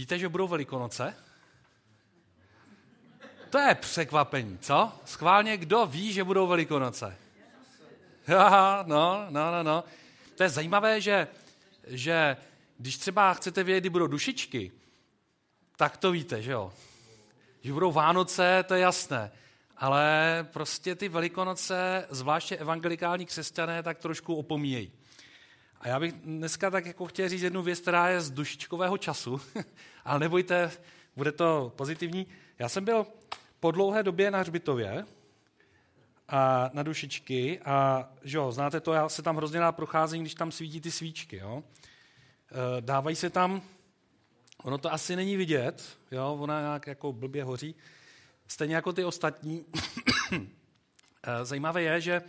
Víte, že budou velikonoce? To je překvapení, co? Schválně, kdo ví, že budou velikonoce? Aha, no, no, no, no. To je zajímavé, že, že když třeba chcete vědět, kdy budou dušičky, tak to víte, že jo? Že budou Vánoce, to je jasné. Ale prostě ty velikonoce, zvláště evangelikální křesťané, tak trošku opomíjejí. A já bych dneska tak jako chtěl říct jednu věc, která je z dušičkového času, ale nebojte, bude to pozitivní. Já jsem byl po dlouhé době na hřbitově a na dušičky a že jo, znáte to, já se tam hrozně rád procházím, když tam svítí ty svíčky. Jo. E, dávají se tam, ono to asi není vidět, jo, ona nějak jako blbě hoří, stejně jako ty ostatní. E, zajímavé je, že,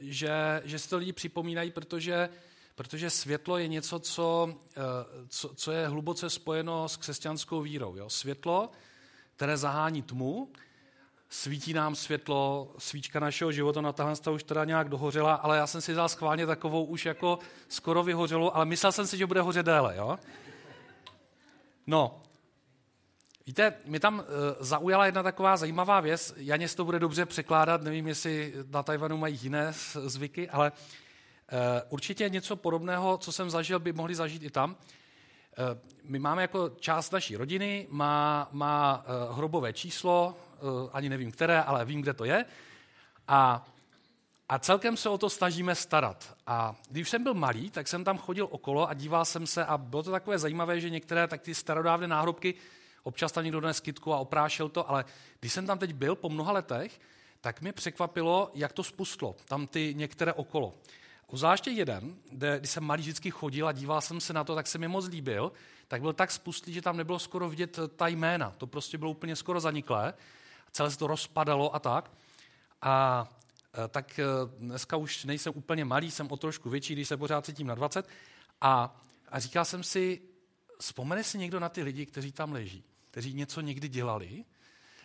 že, že si to lidi připomínají, protože, protože světlo je něco, co, co, co je hluboce spojeno s křesťanskou vírou. Jo. Světlo které zahání tmu, svítí nám světlo, svíčka našeho života, na tahle už teda nějak dohořela, ale já jsem si dal schválně takovou už jako skoro vyhořelou, ale myslel jsem si, že bude hořet déle, jo? No, víte, mi tam uh, zaujala jedna taková zajímavá věc, Janě to bude dobře překládat, nevím, jestli na Tajvanu mají jiné zvyky, ale uh, určitě něco podobného, co jsem zažil, by mohli zažít i tam. Eh, my máme jako část naší rodiny, má, má eh, hrobové číslo, eh, ani nevím které, ale vím, kde to je. A, a celkem se o to snažíme starat. A když jsem byl malý, tak jsem tam chodil okolo a díval jsem se a bylo to takové zajímavé, že některé tak ty starodávné náhrobky, občas tam někdo dnes kytku a oprášil to, ale když jsem tam teď byl po mnoha letech, tak mě překvapilo, jak to spustlo, tam ty některé okolo. Zvláště jeden, kde, když jsem malý vždycky chodil a díval jsem se na to, tak se mi moc líbil, tak byl tak spustlý, že tam nebylo skoro vidět ta jména. To prostě bylo úplně skoro zaniklé. Celé se to rozpadalo a tak. A e, tak e, dneska už nejsem úplně malý, jsem o trošku větší, když se pořád cítím na 20. A, a říkal jsem si, vzpomene si někdo na ty lidi, kteří tam leží, kteří něco někdy dělali.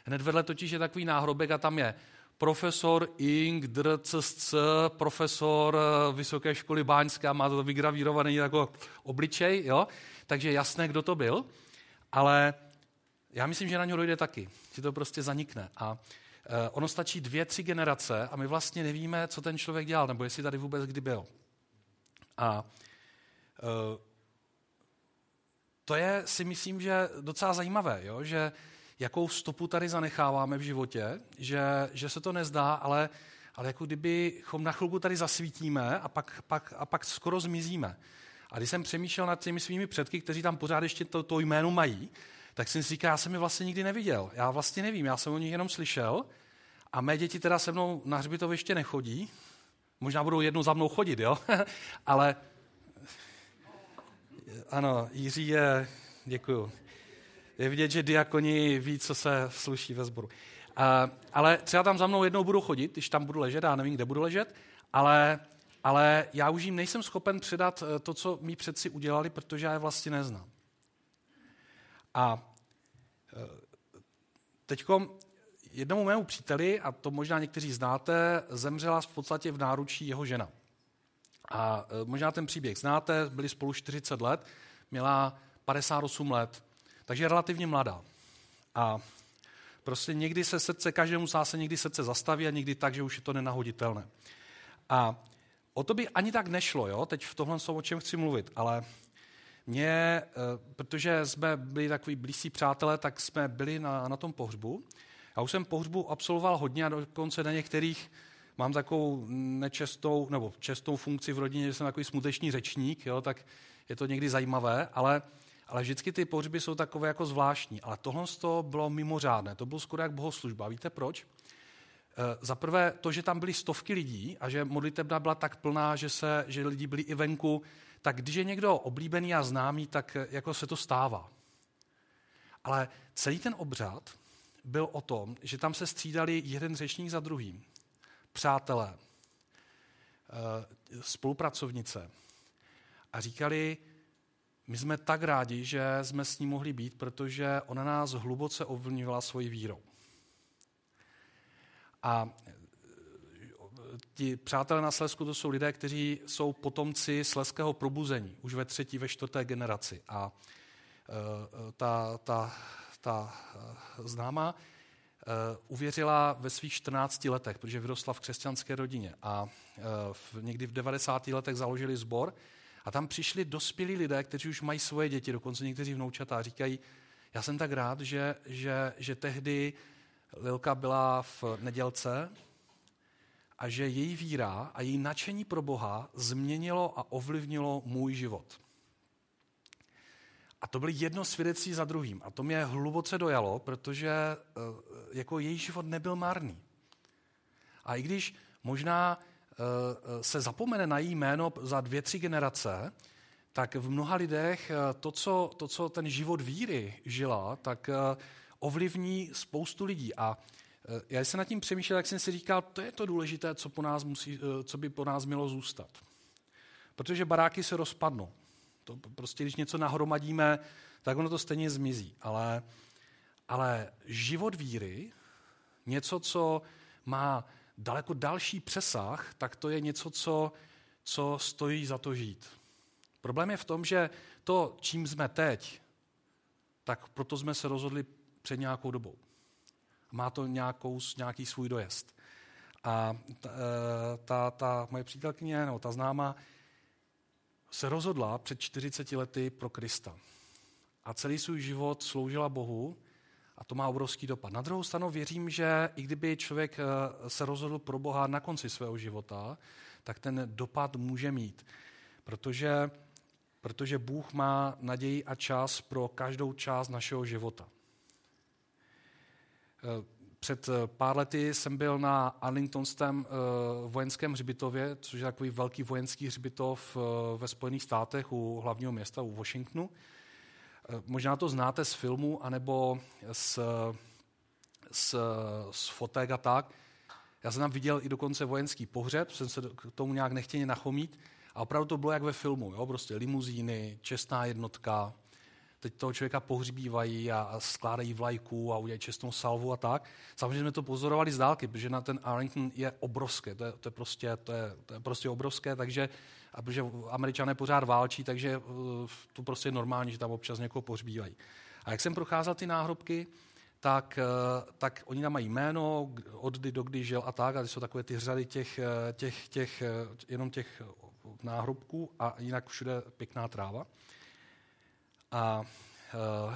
Hned vedle totiž je takový náhrobek a tam je profesor Ing, DRCSC, profesor eh, Vysoké školy Báňské, má to vygravírovaný jako obličej, jo? takže jasné, kdo to byl, ale já myslím, že na něho dojde taky, že to prostě zanikne. A eh, ono stačí dvě, tři generace a my vlastně nevíme, co ten člověk dělal, nebo jestli tady vůbec kdy byl. A eh, to je, si myslím, že docela zajímavé, jo? že jakou stopu tady zanecháváme v životě, že, že se to nezdá, ale, ale jako kdybychom na chvilku tady zasvítíme a pak, pak, a pak skoro zmizíme. A když jsem přemýšlel nad těmi svými předky, kteří tam pořád ještě to, to jméno mají, tak jsem si říkal, já jsem je vlastně nikdy neviděl. Já vlastně nevím, já jsem o nich jenom slyšel a mé děti teda se mnou na hřbitoviště nechodí. Možná budou jednou za mnou chodit, jo? ale ano, Jiří je, děkuju je vidět, že diakoni ví, co se sluší ve sboru. Uh, ale třeba tam za mnou jednou budu chodit, když tam budu ležet, já nevím, kde budu ležet, ale, ale já už jim nejsem schopen předat eh, to, co mý předci udělali, protože já je vlastně neznám. A eh, teď jednomu mému příteli, a to možná někteří znáte, zemřela v podstatě v náručí jeho žena. A eh, možná ten příběh znáte, byli spolu 40 let, měla 58 let. Takže relativně mladá. A prostě někdy se srdce, každému z se někdy srdce zastaví a někdy tak, že už je to nenahoditelné. A o to by ani tak nešlo, jo? teď v tohle jsou o čem chci mluvit, ale mě, eh, protože jsme byli takový blízcí přátelé, tak jsme byli na, na tom pohřbu. Já už jsem pohřbu absolvoval hodně a dokonce na některých mám takovou nečestou, nebo čestou funkci v rodině, že jsem takový smuteční řečník, jo? tak je to někdy zajímavé, ale ale vždycky ty pohřby jsou takové jako zvláštní. Ale tohle to bylo mimořádné, to bylo skoro jak bohoslužba. Víte proč? E, za prvé to, že tam byly stovky lidí a že modlitebna byla tak plná, že, se, že lidi byli i venku, tak když je někdo oblíbený a známý, tak jako se to stává. Ale celý ten obřad byl o tom, že tam se střídali jeden řečník za druhým. Přátelé, e, spolupracovnice. A říkali, my jsme tak rádi, že jsme s ní mohli být, protože ona nás hluboce ovlivňovala svojí vírou. A e, ti přátelé na Slesku to jsou lidé, kteří jsou potomci sleského probuzení, už ve třetí, ve čtvrté generaci. A ta, ta, ta známá, uvěřila ve svých 14 letech, protože vyrostla v křesťanské rodině a v, někdy v 90. letech založili sbor a tam přišli dospělí lidé, kteří už mají svoje děti, dokonce někteří vnoučata a říkají, já jsem tak rád, že, že, že tehdy Lilka byla v nedělce a že její víra a její nadšení pro Boha změnilo a ovlivnilo můj život. A to byly jedno svědectví za druhým. A to mě hluboce dojalo, protože eh, jako její život nebyl marný. A i když možná eh, se zapomene na její jméno za dvě, tři generace, tak v mnoha lidech eh, to, co, to, co ten život víry žila, tak ovlivní spoustu lidí. A já jsem nad tím přemýšlel, jak jsem si říkal, to je to důležité, co, po nás musí, co by po nás mělo zůstat. Protože baráky se rozpadnou. To prostě, když něco nahromadíme, tak ono to stejně zmizí. Ale, ale život víry, něco, co má daleko další přesah, tak to je něco, co, co stojí za to žít. Problém je v tom, že to, čím jsme teď, tak proto jsme se rozhodli před nějakou dobou. Má to nějakou, nějaký svůj dojezd. A ta, e, ta, ta moje přítelkyně, nebo ta známá, se rozhodla před 40 lety pro Krista. A celý svůj život sloužila Bohu a to má obrovský dopad. Na druhou stranu věřím, že i kdyby člověk e, se rozhodl pro Boha na konci svého života, tak ten dopad může mít. Protože, protože Bůh má naději a čas pro každou část našeho života. Eh, před eh, pár lety jsem byl na Arlingtonském eh, vojenském hřbitově, což je takový velký vojenský hřbitov ve Spojených státech u hlavního města, u Washingtonu. Možná to znáte z filmu, anebo z, z, z fotek a tak. Já jsem tam viděl i dokonce vojenský pohřeb, jsem se k tomu nějak nechtěně nachomít. A opravdu to bylo jak ve filmu, jo? prostě limuzíny, čestná jednotka, teď toho člověka pohřbívají a, skládají vlajku a udělají čestnou salvu a tak. Samozřejmě jsme to pozorovali z dálky, protože na ten Arlington je obrovské, to je, to je, prostě, to je, to je prostě obrovské, takže a protože američané pořád válčí, takže uh, to prostě je normální, že tam občas někoho pohřbívají. A jak jsem procházel ty náhrobky, tak, uh, tak oni tam mají jméno, od kdy do kdy žil a tak, a to jsou takové ty řady těch, uh, těch, těch, jenom těch náhrobků a jinak všude pěkná tráva. A uh,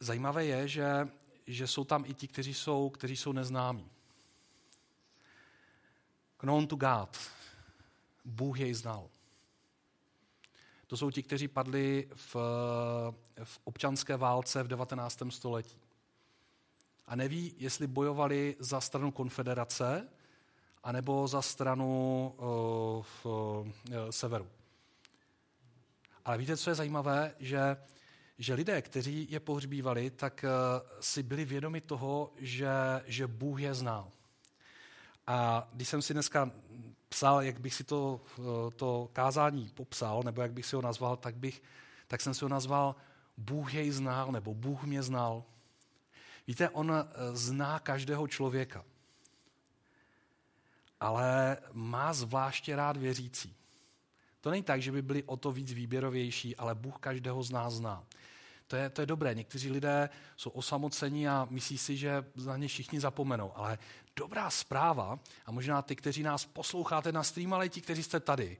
zajímavé je, že, že jsou tam i ti, kteří jsou, kteří jsou neznámí. Known to God. Bůh jej znal. To jsou ti, kteří padli v, v občanské válce v 19. století. A neví, jestli bojovali za stranu konfederace, anebo za stranu uh, uh, severu. Ale víte, co je zajímavé, že, že lidé, kteří je pohřbívali, tak uh, si byli vědomi toho, že, že Bůh je znal. A když jsem si dneska psal, jak bych si to, uh, to kázání popsal, nebo jak bych si ho nazval, tak, bych, tak jsem si ho nazval Bůh jej znal, nebo Bůh mě znal. Víte, on uh, zná každého člověka, ale má zvláště rád věřící. To není tak, že by byli o to víc výběrovější, ale Bůh každého z nás zná. To je, to je dobré. Někteří lidé jsou osamocení a myslí si, že za ně všichni zapomenou. Ale dobrá zpráva, a možná ty, kteří nás posloucháte na stream, ale i ti, kteří jste tady,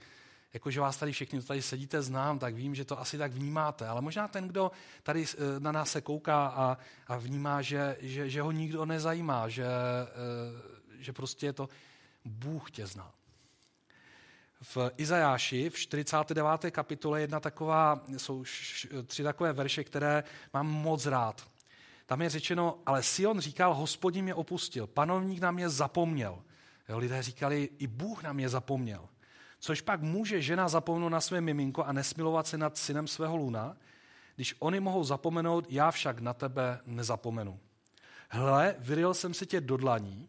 jakože vás tady všichni, tady sedíte, znám, tak vím, že to asi tak vnímáte. Ale možná ten, kdo tady eh, na nás se kouká a, a vnímá, že, že, že ho nikdo nezajímá, že, eh, že prostě je to Bůh tě zná v Izajáši v 49. kapitole jedna taková, jsou tři takové verše, které mám moc rád. Tam je řečeno, ale Sion říkal, hospodin mě opustil, panovník na mě zapomněl. Jo, lidé říkali, i Bůh na mě zapomněl. Což pak může žena zapomenout na své miminko a nesmilovat se nad synem svého luna, když oni mohou zapomenout, já však na tebe nezapomenu. Hle, vyril jsem si tě do dlaní,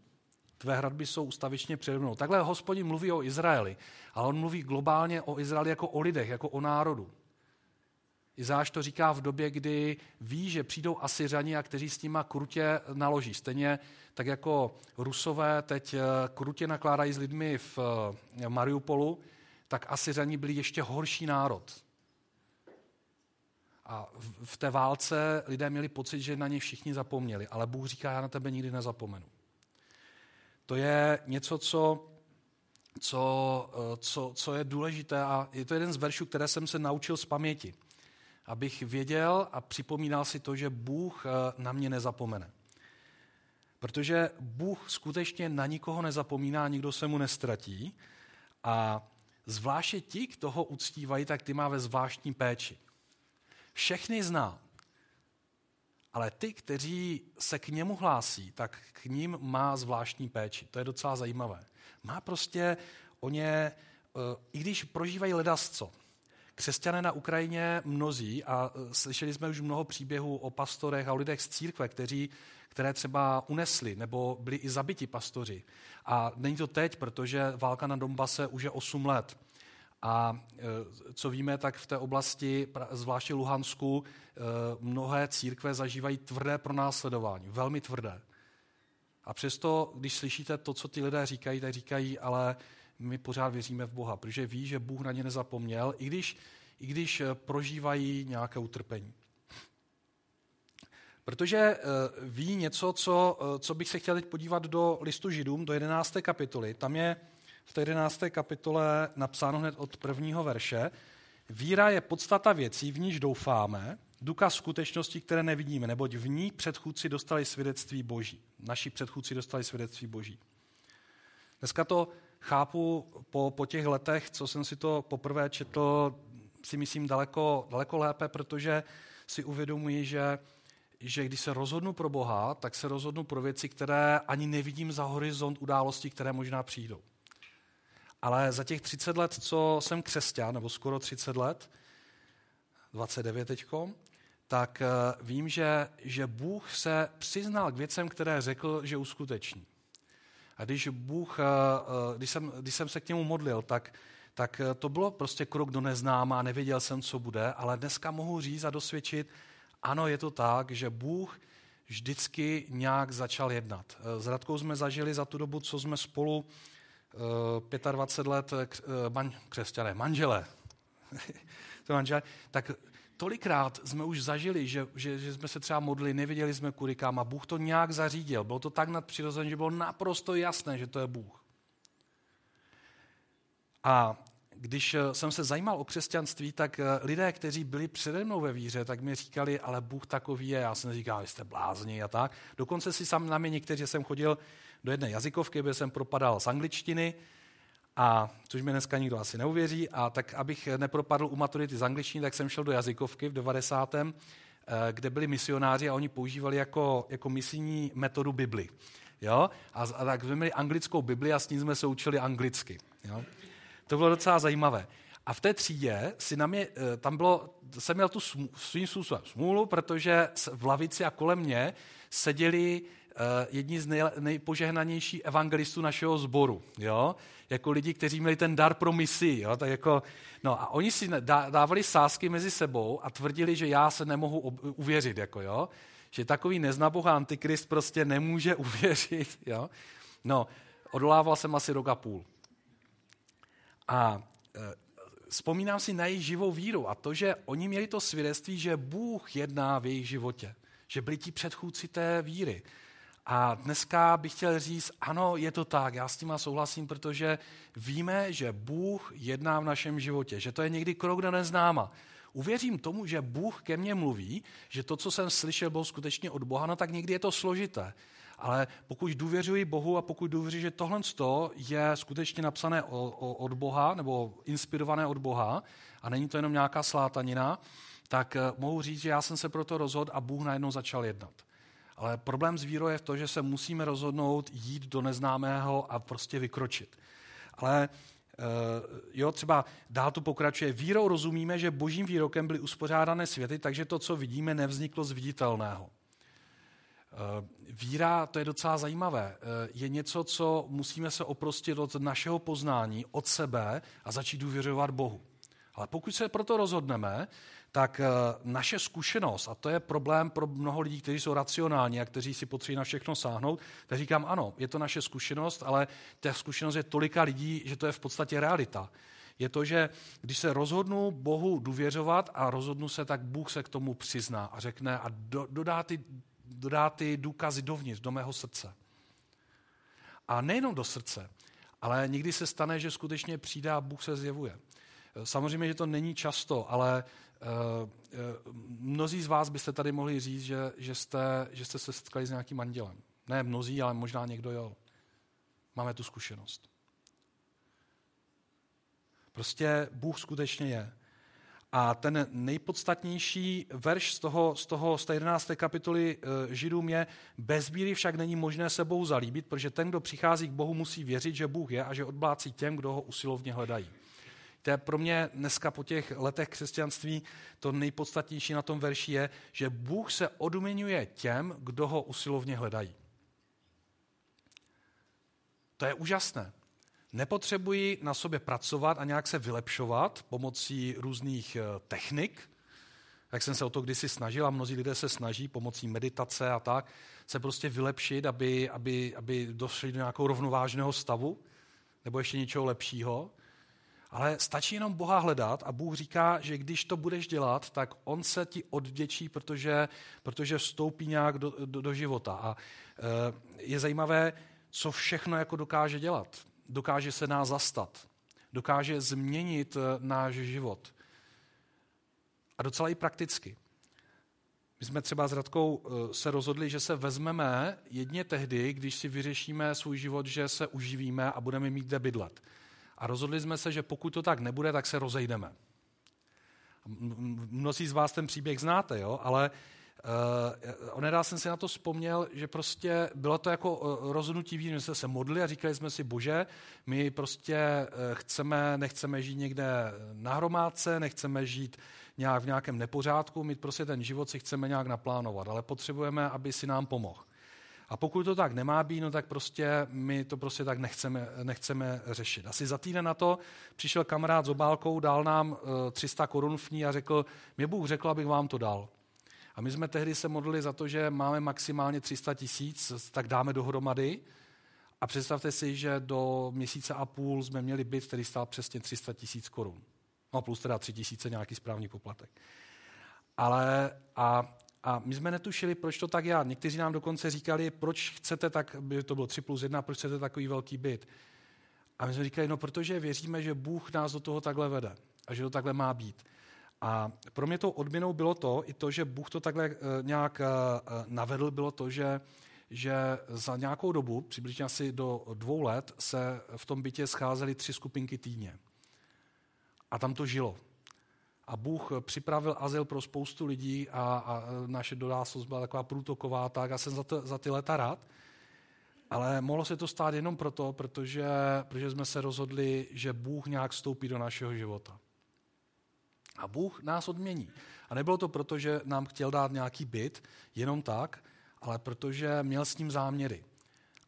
tvé hradby jsou ustavičně přede mnou. Takhle hospodin mluví o Izraeli, ale on mluví globálně o Izraeli jako o lidech, jako o národu. Izáš to říká v době, kdy ví, že přijdou Asyřani a kteří s nima krutě naloží. Stejně tak jako Rusové teď eh, krutě nakládají s lidmi v eh, Mariupolu, tak Asyřani byli ještě horší národ. a v té válce lidé měli pocit, že na ně všichni zapomněli, ale Bůh říká, já na tebe nikdy nezapomenu. To je něco, co, co, eh, co, co je důležité a je to jeden z veršů, které jsem se naučil z paměti. Abych věděl a připomínal si to, že Bůh eh, na mě nezapomene. Protože Bůh skutečně na nikoho nezapomíná, nikdo se mu nestratí a zvláště ti, kdo ho uctívají, tak ty má ve zvláštní péči. Všechny zná, ale ty, kteří se k němu hlásí, tak k ním má zvláštní péči. To je docela zajímavé. Má prostě o ně, eh, i když prožívají ledasco, křesťané na Ukrajině mnozí, a eh, slyšeli jsme už mnoho příběhů o pastorech a lidech z církve, kteří, které třeba unesli nebo byli i zabiti pastoři. A není to teď, protože válka na Donbase už je 8 let. A e, co víme, tak v té oblasti, zvláště Luhansku, e, mnohé církve zažívají tvrdé pronásledování, velmi tvrdé. A přesto, když slyšíte to, co ty lidé říkají, tak říkají, ale my pořád věříme v Boha, protože ví, že Bůh na ně nezapomněl, i když, i když e, prožívají nějaké utrpení. Protože ví něco, co, co bych se chtěl teď podívat do listu Židům, do 11. kapitoly. Tam je v té 11. kapitole napsáno hned od prvního verše. Víra je podstata věcí, v níž doufáme, důkaz skutečnosti, které nevidíme, neboť v ní předchůdci dostali svědectví Boží. Naši předchůdci dostali svědectví Boží. Dneska to chápu po, po těch letech, co jsem si to poprvé četl, si myslím daleko, daleko lépe, protože si uvědomuji, že, že když se rozhodnu pro Boha, tak se rozhodnu pro věci, které ani nevidím za horizont událostí, které možná přijdou. Ale za těch 30 let, co jsem křesťan, nebo skoro 30 let, 29 teďko, tak eh, vím, že, že Bůh se přiznal k věcem, které řekl, že uskuteční. A když Bůh, eh, eh, když jsem, když jsem se k němu modlil, tak, tak to bylo prostě krok do neznáma, nevěděl jsem, co bude, ale dneska mohu říct a dosvědčit, ano, je to tak, že Bůh vždycky nějak začal jednat. S Radkou jsme zažili za tu dobu, co jsme spolu 25 let eh, man, křesťané, manželé, to manželé, tak tolikrát jsme už zažili, že, že, že jsme se třeba modlili, nevěděli jsme kudy kam a Bůh to nějak zařídil. Bylo to tak nadpřirozené, že bylo naprosto jasné, že to je Bůh. A když eh, jsem se zajímal o křesťanství, tak eh, lidé, kteří byli přede mnou ve víře, tak mi říkali, ale Bůh takový je. Já jsem říkal, jste blázni a tak. Dokonce si sám na mě někteří jsem chodil do jedné jazykovky, kde jsem propadal z angličtiny, a což mi dneska nikdo asi neuvěří, a tak abych nepropadl u maturity z angličtiny, tak jsem šel do jazykovky v 90. Eh, kde byli misionáři a oni používali jako, jako misijní metodu Bibli. Jo? A, a tak jsme měli anglickou Bibli a s ní jsme se učili anglicky. Jo? To bylo docela zajímavé. A v té třídě si na mě, eh, tam bylo, jsem měl tu svým způsobem smůlu, protože v lavici a kolem mě seděli jedni z nej, nejpožehnanějších evangelistů našeho sboru, jo? jako lidi, kteří měli ten dar pro misi. Jo? Tak jako, no a oni si dávali sásky mezi sebou a tvrdili, že já se nemohu uvěřit. Jako, jo? Že takový neznabohá antikrist prostě nemůže uvěřit. Jo? No, odolával jsem asi rok a půl. A e, vzpomínám si na jejich živou víru a to, že oni měli to svědectví, že Bůh jedná v jejich životě. Že byli ti předchůdci té víry. A dneska bych chtěl říct, ano, je to tak, já s tím souhlasím, protože víme, že Bůh jedná v našem životě, že to je někdy krok do neznáma. Uvěřím tomu, že Bůh ke mně mluví, že to, co jsem slyšel, bylo skutečně od Boha, no tak někdy je to složité. Ale pokud důvěřuji Bohu a pokud důvěřuji, že tohle je skutečně napsané od Boha nebo inspirované od Boha a není to jenom nějaká slátanina, tak eh, mohu říct, že já jsem se proto rozhodl a Bůh najednou začal jednat. Ale problém s vírou je v to, že se musíme rozhodnout jít do neznámého a prostě vykročit. Ale eh, jo, třeba dál to pokračuje. Vírou rozumíme, že božím výrokem byly uspořádané světy, takže to, co vidíme, nevzniklo z viditelného. Eh, víra, to je docela zajímavé, eh, je něco, co musíme se oprostit od našeho poznání, od sebe a začít důvěřovat Bohu. Ale pokud se proto rozhodneme, tak eh, naše zkušenost, a to je problém pro mnoho lidí, kteří jsou racionální a kteří si potřebují na všechno sáhnout, tak říkám, ano, je to naše zkušenost, ale ta zkušenost je tolika lidí, že to je v podstatě realita. je to, že když se rozhodnu Bohu důvěřovat a rozhodnu se, tak Bůh se k tomu přizná a řekne a do, dodá, ty, dodá ty důkazy dovnitř, do mého srdce. A nejenom do srdce, ale někdy se stane, že skutečně přijde a Bůh se zjevuje. Samozřejmě, že to není často, ale mnozí z vás byste tady mohli říct, že, že, jste, že jste se setkali s nějakým andělem. Ne mnozí, ale možná někdo jo. Máme tu zkušenost. Prostě Bůh skutečně je. A ten nejpodstatnější verš z, toho, z, toho, z té 11. kapitoly e, Židům je, bez víry však není možné sebou zalíbit, protože ten, kdo přichází k Bohu, musí věřit, že Bůh je a že odblácí těm, kdo ho usilovně hledají. To je pro mě dneska po těch letech křesťanství to nejpodstatnější na tom verši je, že Bůh se odměňuje těm, kdo ho usilovně hledají. To je úžasné. Nepotřebuji na sobě pracovat a nějak se vylepšovat pomocí různých eh, technik, jak jsem se o to kdysi snažil a mnozí lidé se snaží pomocí meditace a tak, se prostě vylepšit, aby, aby, aby došli do nějakého rovnovážného stavu nebo ještě něčeho lepšího. Ale stačí jenom Boha hledat a Bůh říká, že když to budeš dělat, tak On se ti odděčí, protože, protože vstoupí nějak do, do, do života. A e, je zajímavé, co všechno jako dokáže dělat. Dokáže se nás zastat. Dokáže změnit eh, náš život. A docela i prakticky. My jsme třeba s Radkou eh, se rozhodli, že se vezmeme jedně tehdy, když si vyřešíme svůj život, že se uživíme a budeme mít kde bydlet. A rozhodli jsme se, že pokud to tak nebude, tak se rozejdeme. Mnozí z vás ten příběh znáte, jo? ale Uh, onedá jsem si na to vzpomněl, že prostě bylo to jako uh, rozhodnutí víry, že jsme se modlili a říkali jsme si, bože, my prostě uh, chceme, nechceme žít někde na hromádce, nechceme žít nějak v nějakém nepořádku, my prostě ten život si chceme nějak naplánovat, ale potřebujeme, aby si nám pomohl. A pokud to tak nemá být, no tak prostě my to prostě tak nechceme, nechceme řešit. Asi za týden na to přišel kamarád s obálkou, dal nám 300 korun v ní a řekl, mě Bůh řekl, abych vám to dal. A my jsme tehdy se modlili za to, že máme maximálně 300 tisíc, tak dáme dohromady. A představte si, že do měsíce a půl jsme měli byt, který stál přesně 300 tisíc korun. No plus teda 3 tisíce nějaký správný poplatek. Ale a, a my jsme netušili, proč to tak já. Někteří nám dokonce říkali, proč chcete tak, by to bylo 3 plus 1, proč chcete takový velký byt. A my jsme říkali, no protože věříme, že Bůh nás do toho takhle vede a že to takhle má být. A pro mě tou odměnou bylo to, i to, že Bůh to takhle uh, nějak uh, navedl, bylo to, že, že za nějakou dobu, přibližně asi do dvou let, se v tom bytě scházely tři skupinky týdně. A tam to žilo. A Bůh připravil azyl pro spoustu lidí a, a naše dodáslost byla taková průtoková, tak a jsem za, to, za ty leta rád. Ale mohlo se to stát jenom proto, protože, protože jsme se rozhodli, že Bůh nějak vstoupí do našeho života. A Bůh nás odmění. A nebylo to proto, že nám chtěl dát nějaký byt, jenom tak, ale protože měl s ním záměry.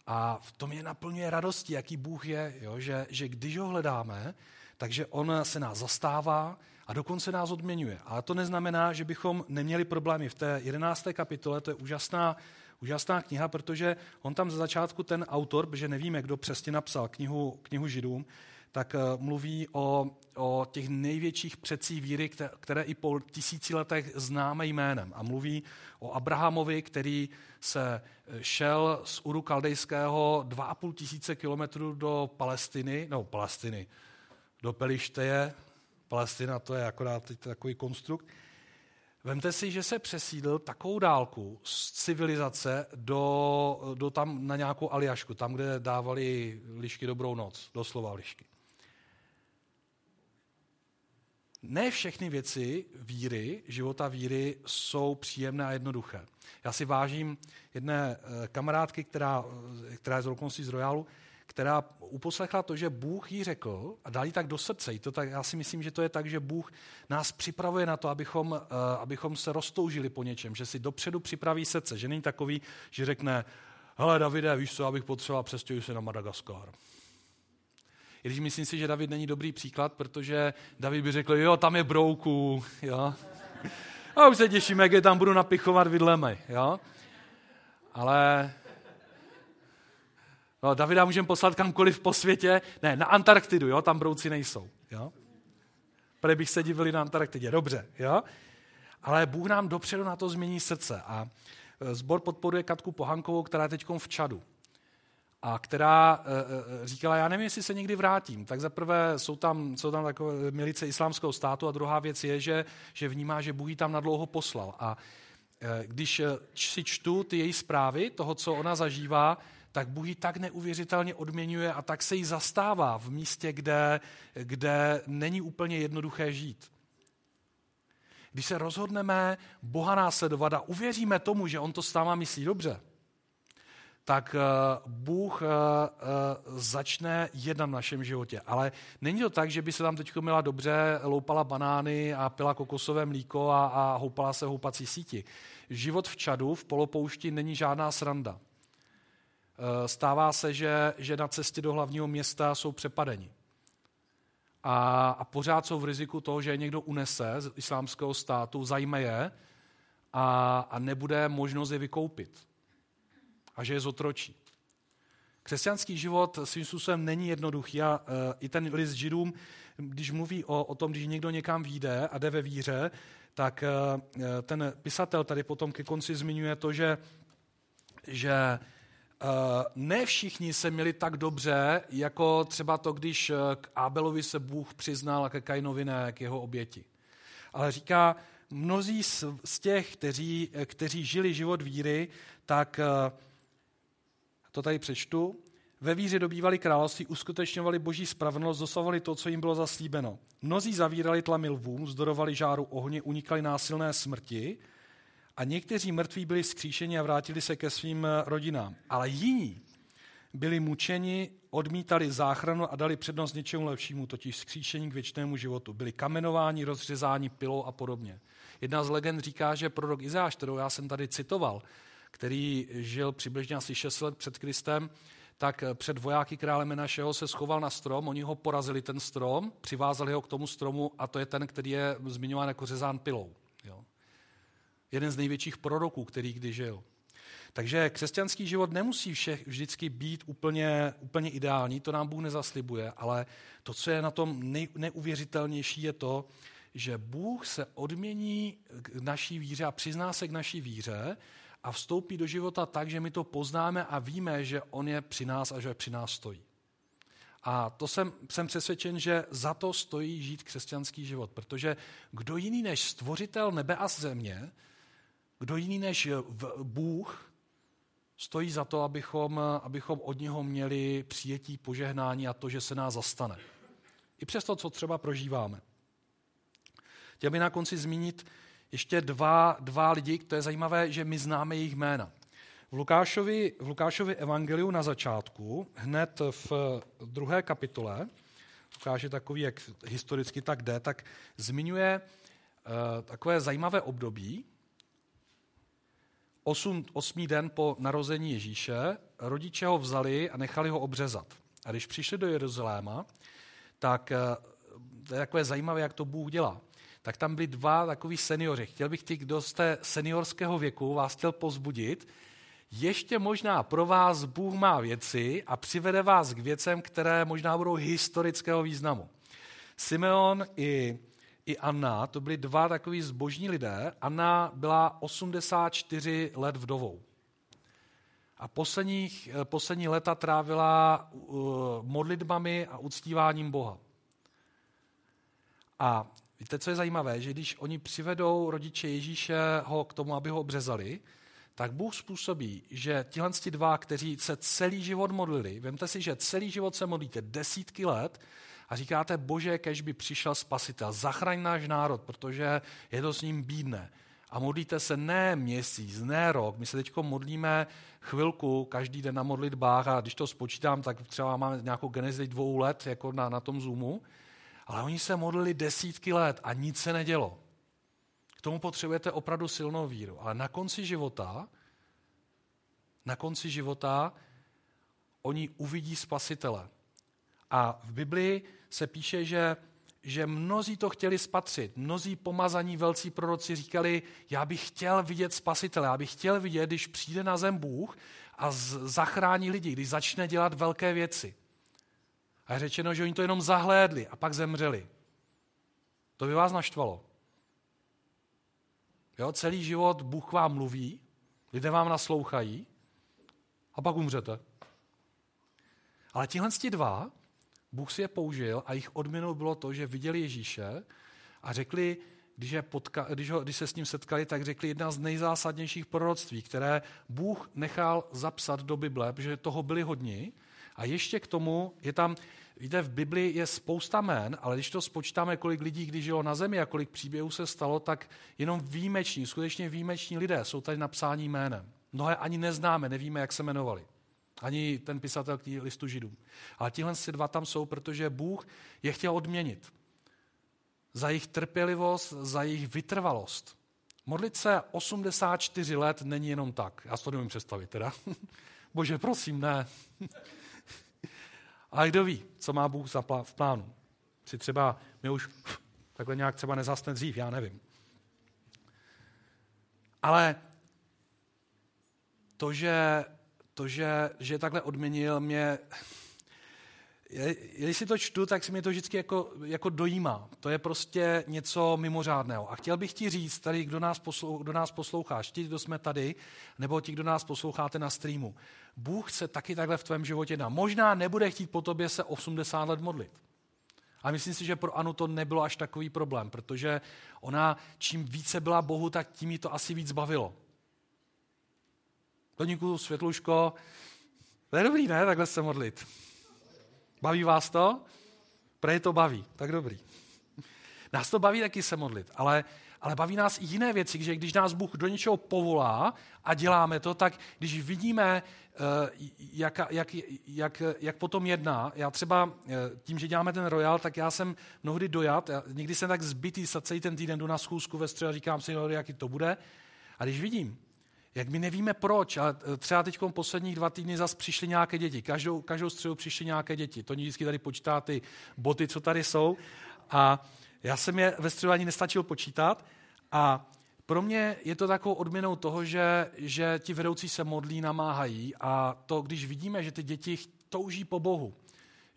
A v tom je naplňuje radosti, jaký Bůh je, jo? Že, že když ho hledáme, takže on se nás zastává a dokonce nás odměňuje. Ale to neznamená, že bychom neměli problémy. V té 11. kapitole to je úžasná, úžasná kniha, protože on tam za začátku ten autor, protože nevíme, kdo přesně napsal knihu, knihu Židům, tak eh, mluví o, o těch největších předcích víry, které i po tisíci letech známe jménem. A mluví o Abrahamovi, který se eh, šel z Uru Kaldejského 2,5 tisíce kilometrů do Palestiny, no Palestiny, do Pelišteje, Palestina to je akorát takový konstrukt. Vemte si, že se přesídl takovou dálku z civilizace do, do tam na nějakou Aliašku, tam, kde dávali lišky dobrou noc, doslova lišky. ne všechny věci víry, života víry, jsou příjemné a jednoduché. Já si vážím jedné eh, kamarádky, která, eh, která je z Rokonství z Royalu, která uposlechla to, že Bůh jí řekl a dal jí tak do srdce. To tak, já si myslím, že to je tak, že Bůh nás připravuje na to, abychom, uh, abychom se roztoužili po něčem, že si dopředu připraví srdce, že není takový, že řekne, hele Davide, víš co, abych potřeboval přestěhuji se na Madagaskar. I když myslím si, že David není dobrý příklad, protože David by řekl, jo, tam je brouku, jo. A už se těším, jak je tam budu napichovat vidlemi, jo. Ale no, Davida můžeme poslat kamkoliv po světě, ne, na Antarktidu, jo, tam brouci nejsou, jo. Protože bych se divili na Antarktidě. Dobře, jo? Ale Bůh nám dopředu na to změní srdce. A zbor podporuje Katku Pohankovou, která je teď v Čadu a která e, říkala, já nevím, jestli se někdy vrátím. Tak zaprvé jsou tam, jsou tam takové milice islámského státu a druhá věc je, že, že vnímá, že Bůh ji tam nadlouho poslal. A e, když si čtu ty její zprávy, toho, co ona zažívá, tak Bůh ji tak neuvěřitelně odměňuje a tak se jí zastává v místě, kde, kde není úplně jednoduché žít. Když se rozhodneme Boha následovat a uvěříme tomu, že On to s náma myslí dobře, tak eh, Bůh eh, eh, začne jednat v našem životě. Ale není to tak, že by se tam teď měla dobře, loupala banány a pila kokosové mlíko a, a houpala se houpací síti. Život v Čadu, v polopoušti, není žádná sranda. Stává se, že, že na cestě do hlavního města jsou přepadeni. A, a pořád jsou v riziku toho, že je někdo unese z islámského státu, zajme je a, a nebude možnost je vykoupit a že je zotročí. Křesťanský život svým způsobem není jednoduchý a uh, i ten list židům, když mluví o, o tom, když někdo někam vyjde a jde ve víře, tak uh, ten pisatel tady potom ke konci zmiňuje to, že, že ne všichni se měli tak dobře, jako třeba to, když k Abelovi se Bůh přiznal a ke Kainovi ne, k jeho oběti. Ale říká, mnozí z, těch, kteří, kteří žili život víry, tak to tady přečtu. Ve víře dobývali království, uskutečňovali boží spravedlnost, dosahovali to, co jim bylo zaslíbeno. Mnozí zavírali tlamy lvům, zdorovali žáru ohně, unikali násilné smrti a někteří mrtví byli skříšeni a vrátili se ke svým rodinám. Ale jiní byli mučeni, odmítali záchranu a dali přednost něčemu lepšímu, totiž skříšení k věčnému životu. Byli kamenováni, rozřezáni pilou a podobně. Jedna z legend říká, že prorok Izáš, kterou já jsem tady citoval, který žil přibližně asi 6 let před Kristem, tak před vojáky krále Menašeho se schoval na strom, oni ho porazili ten strom, přivázali ho k tomu stromu a to je ten, který je zmiňován jako řezán pilou. Jeden z největších proroků, který kdy žil. Takže křesťanský život nemusí všech vždycky být úplně, úplně ideální, to nám Bůh nezaslibuje, ale to, co je na tom nej, neuvěřitelnější, je to, že Bůh se odmění k naší víře a přizná se k naší víře a vstoupí do života tak, že my to poznáme a víme, že On je při nás a že při nás stojí. A to jsem, jsem přesvědčen, že za to stojí žít křesťanský život, protože kdo jiný než stvořitel nebe a země, kdo jiný než Bůh, stojí za to, abychom, abychom od něho měli přijetí požehnání a to, že se nás zastane. I přes to, co třeba prožíváme. Chtěl bych na konci zmínit ještě dva, dva lidi, to je zajímavé, že my známe jejich jména. V Lukášovi, v Lukášovi evangeliu na začátku, hned v druhé kapitole, Lukáš je takový, jak historicky tak jde, tak zmiňuje uh, takové zajímavé období. Osm, osmý den po narození Ježíše rodiče ho vzali a nechali ho obřezat. A když přišli do Jeruzaléma, tak uh, to je takové zajímavé, jak to Bůh dělá tak tam byli dva takový seniori. Chtěl bych ty, kdo jste seniorského věku, vás chtěl pozbudit. Ještě možná pro vás Bůh má věci a přivede vás k věcem, které možná budou historického významu. Simeon i, i Anna, to byli dva takový zbožní lidé. Anna byla 84 let vdovou. A posledních, poslední leta trávila uh, modlitbami a uctíváním Boha. A Víte, co je zajímavé, že když oni přivedou rodiče Ježíše ho k tomu, aby ho obřezali, tak Bůh způsobí, že tihle dva, kteří se celý život modlili, vemte si, že celý život se modlíte desítky let a říkáte, bože, kež by přišel spasitel, zachraň náš národ, protože je to s ním bídné. A modlíte se ne měsíc, ne rok, my se teď modlíme chvilku každý den na modlitbách a když to spočítám, tak třeba máme nějakou genezi dvou let jako na, na tom Zoomu, ale oni se modlili desítky let a nic se nedělo. K tomu potřebujete opravdu silnou víru. Ale na konci života, na konci života, oni uvidí spasitele. A v Biblii se píše, že, že mnozí to chtěli spatřit. Mnozí pomazaní velcí proroci říkali, já bych chtěl vidět spasitele, já bych chtěl vidět, když přijde na zem Bůh a z, zachrání lidi, když začne dělat velké věci. A je řečeno, že oni to jenom zahlédli a pak zemřeli. To by vás naštvalo. Jo, celý život Bůh vám mluví, lidé vám naslouchají a pak umřete. Ale tihle dva, Bůh si je použil a jejich odměnou bylo to, že viděli Ježíše a řekli, když, je potka, když, ho, když se s ním setkali, tak řekli jedna z nejzásadnějších proroctví, které Bůh nechal zapsat do Bible, protože toho byli hodni. A ještě k tomu je tam, víte, v Bibli je spousta jmén, ale když to spočítáme, kolik lidí, když žilo na zemi a kolik příběhů se stalo, tak jenom výjimeční, skutečně výjimeční lidé jsou tady napsání jménem. Mnohé ani neznáme, nevíme, jak se jmenovali. Ani ten pisatel k listu židům. Ale tihle si dva tam jsou, protože Bůh je chtěl odměnit. Za jejich trpělivost, za jejich vytrvalost. Modlit se 84 let není jenom tak. Já si to nemůžu představit teda. Bože, prosím, ne. Ale kdo ví, co má Bůh v plánu. Si třeba, my už takhle nějak třeba nezasne dřív, já nevím. Ale to, že, to, že, že takhle odměnil, mě, když si to čtu, tak si mi to vždycky jako, jako dojímá. To je prostě něco mimořádného. A chtěl bych ti říct, tady, kdo nás, poslou, kdo nás posloucháš, ti, kdo jsme tady, nebo ti, kdo nás posloucháte na streamu. Bůh se taky takhle v tvém životě dá. Možná nebude chtít po tobě se 80 let modlit. A myslím si, že pro Anu to nebylo až takový problém, protože ona čím více byla Bohu, tak tím jí to asi víc bavilo. Toníku, Světluško, to je dobrý, ne, takhle se modlit. Baví vás to? Prej to baví, tak dobrý. Nás to baví taky se modlit, ale, ale baví nás i jiné věci, že když nás Bůh do něčeho povolá a děláme to, tak když vidíme, eh, jak, jak, jak, jak potom jedná, já třeba eh, tím, že děláme ten royal, tak já jsem mnohdy dojat, já, někdy jsem tak zbytý za celý ten týden jdu na schůzku ve středu a říkám si, jaký to bude. A když vidím, jak my nevíme proč, ale třeba teď posledních dva týdny zase přišly nějaké děti. Každou, každou středu přišly nějaké děti. To vždycky tady počítá ty boty, co tady jsou. A já jsem je ve středu ani nestačil počítat. A pro mě je to takovou odměnou toho, že, že ti vedoucí se modlí, namáhají a to, když vidíme, že ty děti touží po Bohu,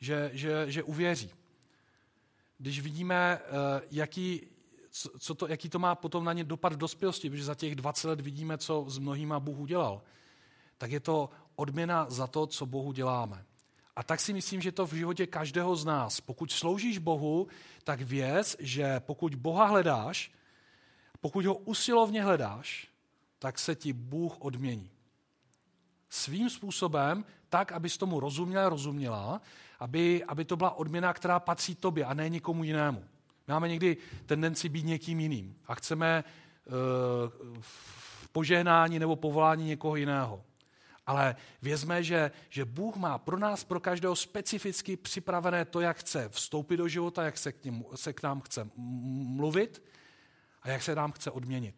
že, že, že uvěří. Když vidíme, eh, jaký, co to, jaký to má potom na ně dopad v dospělosti, protože za těch 20 let vidíme, co s mnohýma Bůh udělal, tak je to odměna za to, co Bohu děláme. A tak si myslím, že to v životě každého z nás. Pokud sloužíš Bohu, tak věz, že pokud Boha hledáš, pokud ho usilovně hledáš, tak se ti Bůh odmění. Svým způsobem, tak, abys tomu rozuměl, rozuměla, aby, aby to byla odměna, která patří tobě a ne nikomu jinému. Máme někdy tendenci být někým jiným a chceme uh, požehnání nebo povolání někoho jiného. Ale vězme, že, že Bůh má pro nás, pro každého specificky připravené to, jak chce vstoupit do života, jak se k, němu, se k nám chce mluvit a jak se nám chce odměnit.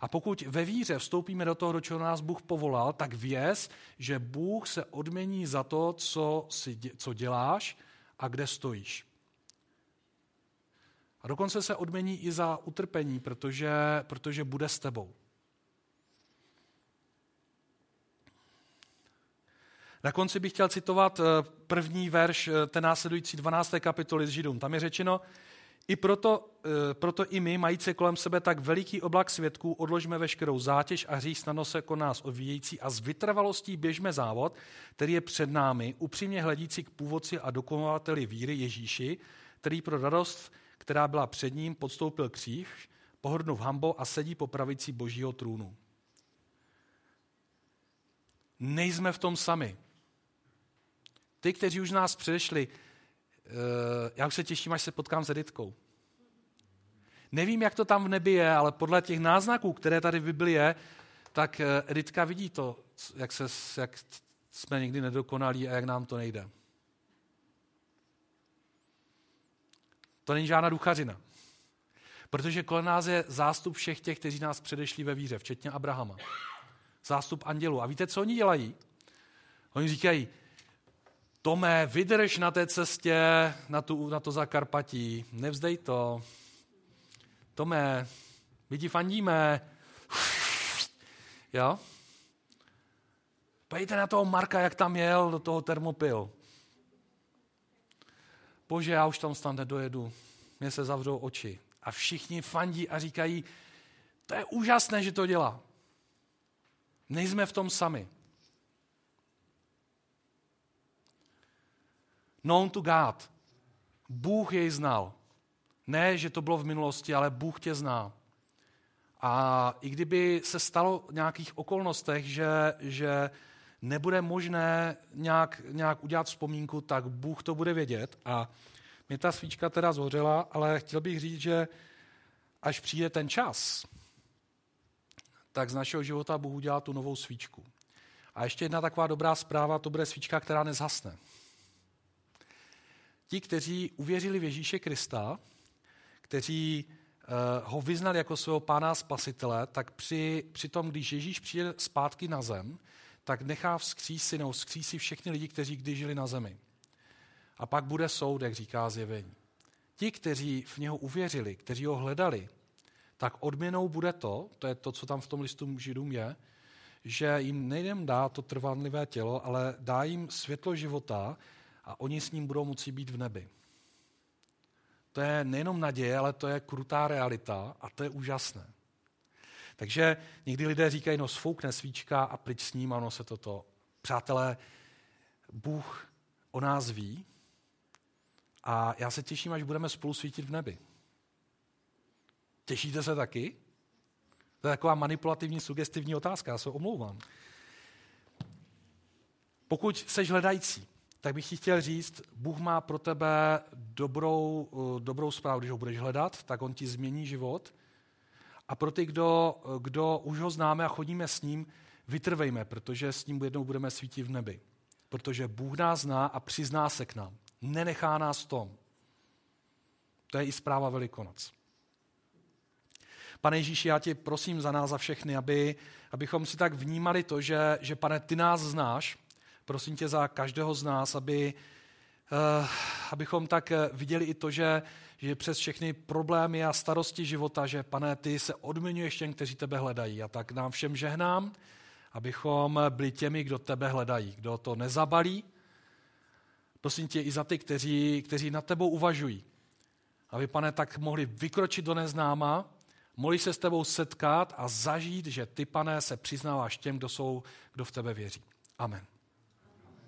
A pokud ve víře vstoupíme do toho, do čeho nás Bůh povolal, tak věz, že Bůh se odmění za to, co, si, co děláš a kde stojíš. A dokonce se odmění i za utrpení, protože, protože bude s tebou. Na konci bych chtěl citovat eh, první verš eh, té následující 12. kapitoly z Židům. Tam je řečeno, i proto, eh, proto i my, mající kolem sebe tak veliký oblak svědků, odložíme veškerou zátěž a hřích snadno se jako nás odvíjející a s vytrvalostí běžme závod, který je před námi, upřímně hledící k původci a dokonovateli víry Ježíši, který pro radost která byla před ním, podstoupil kříž, pohrdnul hambo a sedí po pravici božího trůnu. Nejsme v tom sami. Ty, kteří už nás předešli, eh, já už se těším, až se potkám s Editkou. Nevím, jak to tam v nebi je, ale podle těch náznaků, které tady v Bibli je, tak eh, Editka vidí to, jak, se, jak jsme někdy nedokonalí a jak nám to nejde. To není žádná duchařina. Protože kolem nás je zástup všech těch, kteří nás předešli ve víře, včetně Abrahama. Zástup andělů. A víte, co oni dělají? Oni říkají, Tome, vydrž na té cestě na, tu, na to Zakarpatí, nevzdej to. Tome, my ti fandíme. Jo? Pojďte na toho Marka, jak tam jel do toho termopil. Bože, já už tam snad nedojedu. mě se zavřou oči. A všichni fandí a říkají, to je úžasné, že to dělá. Nejsme v tom sami. Known to God. Bůh jej znal. Ne, že to bylo v minulosti, ale Bůh tě zná. A i kdyby se stalo v nějakých okolnostech, že, že nebude možné nějak, nějak udělat vzpomínku, tak Bůh to bude vědět. A mě ta svíčka teda zhořela, ale chtěl bych říct, že až přijde ten čas, tak z našeho života Bůh udělá tu novou svíčku. A ještě jedna taková dobrá zpráva, to bude svíčka, která nezhasne. Ti, kteří uvěřili v Ježíše Krista, kteří uh, ho vyznali jako svého pána spasitele, tak při, při tom, když Ježíš přijde zpátky na zem, tak nechá vzkřísi nebo vzkřísi všechny lidi, kteří kdy žili na zemi. A pak bude soud, jak říká zjevení. Ti, kteří v něho uvěřili, kteří ho hledali, tak odměnou bude to, to je to, co tam v tom listu židům je, že jim nejdem dá to trvanlivé tělo, ale dá jim světlo života a oni s ním budou moci být v nebi. To je nejenom naděje, ale to je krutá realita a to je úžasné. Takže někdy lidé říkají, no sfoukne svíčka a pryč s ním, ano se toto. Přátelé, Bůh o nás ví a já se těším, až budeme spolu svítit v nebi. Těšíte se taky? To je taková manipulativní, sugestivní otázka, já se omlouvám. Pokud seš hledající, tak bych ti chtěl říct, Bůh má pro tebe dobrou, eh, dobrou zprávu, když ho budeš hledat, tak on ti změní život. A pro ty, kdo, kdo už ho známe a chodíme s ním, vytrvejme, protože s ním jednou budeme svítit v nebi. Protože Bůh nás zná a přizná se k nám. Nenechá nás v tom. To je i zpráva Velikonoc. Pane Ježíši, já tě prosím za nás, za všechny, aby, abychom si tak vnímali to, že, že pane, ty nás znáš. Prosím tě za každého z nás, aby, abychom tak viděli i to, že, že přes všechny problémy a starosti života, že pane, ty se odměňuješ těm, kteří tebe hledají. A tak nám všem žehnám, abychom byli těmi, kdo tebe hledají, kdo to nezabalí. Prosím tě i za ty, kteří, kteří nad tebou uvažují. Aby, pane, tak mohli vykročit do neznáma, mohli se s tebou setkat a zažít, že ty, pane, se přiznáváš těm, kdo, jsou, kdo v tebe věří. Amen.